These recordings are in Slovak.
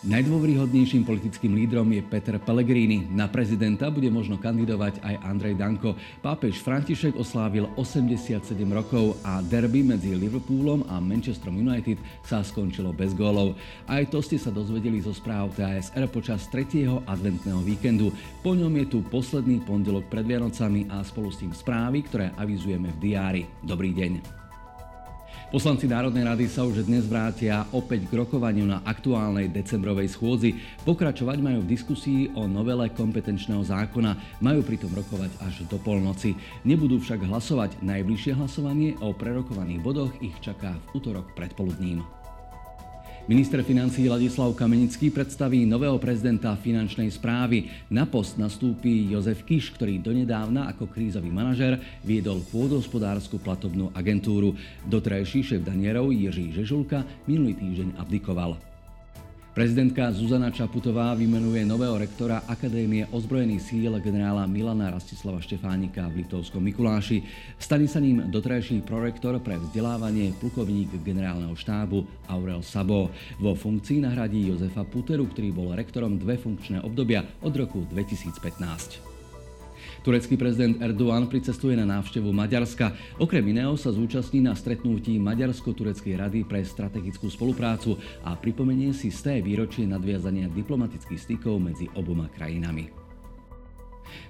Najdôveryhodnejším politickým lídrom je Peter Pellegrini. Na prezidenta bude možno kandidovať aj Andrej Danko. Pápež František oslávil 87 rokov a derby medzi Liverpoolom a Manchesterom United sa skončilo bez gólov. Aj to ste sa dozvedeli zo správ TASR počas 3. adventného víkendu. Po ňom je tu posledný pondelok pred Vianocami a spolu s tým správy, ktoré avizujeme v diári. Dobrý deň. Poslanci Národnej rady sa už dnes vrátia opäť k rokovaniu na aktuálnej decembrovej schôdzi. Pokračovať majú v diskusii o novele kompetenčného zákona, majú pritom rokovať až do polnoci. Nebudú však hlasovať. Najbližšie hlasovanie o prerokovaných bodoch ich čaká v útorok predpoludním. Minister financí Ladislav Kamenický predstaví nového prezidenta finančnej správy. Na post nastúpi Jozef Kiš, ktorý donedávna ako krízový manažer viedol pôdohospodárskú platobnú agentúru. Dotrajší šéf Danierov Jiří Žežulka minulý týždeň abdikoval. Prezidentka Zuzana Čaputová vymenuje nového rektora Akadémie ozbrojených síl generála Milana Rastislava Štefánika v Litovskom Mikuláši. Stane sa ním dotrajší prorektor pre vzdelávanie plukovník generálneho štábu Aurel Sabo. Vo funkcii nahradí Jozefa Puteru, ktorý bol rektorom dve funkčné obdobia od roku 2015. Turecký prezident Erdoğan pricestuje na návštevu Maďarska. Okrem iného sa zúčastní na stretnutí Maďarsko-Tureckej rady pre strategickú spoluprácu a pripomenie si sté výročie nadviazania diplomatických stykov medzi oboma krajinami.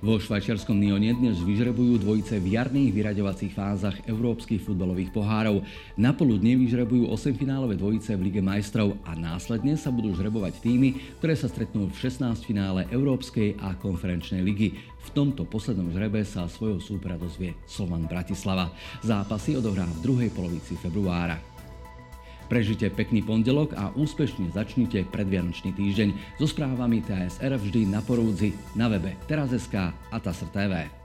Vo švajčiarskom Nione dnes vyžrebujú dvojice v jarných vyraďovacích fázach európskych futbalových pohárov. Na poludne vyžrebujú 8 finálové dvojice v Lige majstrov a následne sa budú žrebovať týmy, ktoré sa stretnú v 16 finále Európskej a konferenčnej ligy. V tomto poslednom žrebe sa svojho súpera dozvie Slovan Bratislava. Zápasy odohrá v druhej polovici februára. Prežite pekný pondelok a úspešne začnite predvianočný týždeň so správami TSR vždy na porúdzi, na webe teraz.sk a TASR TV.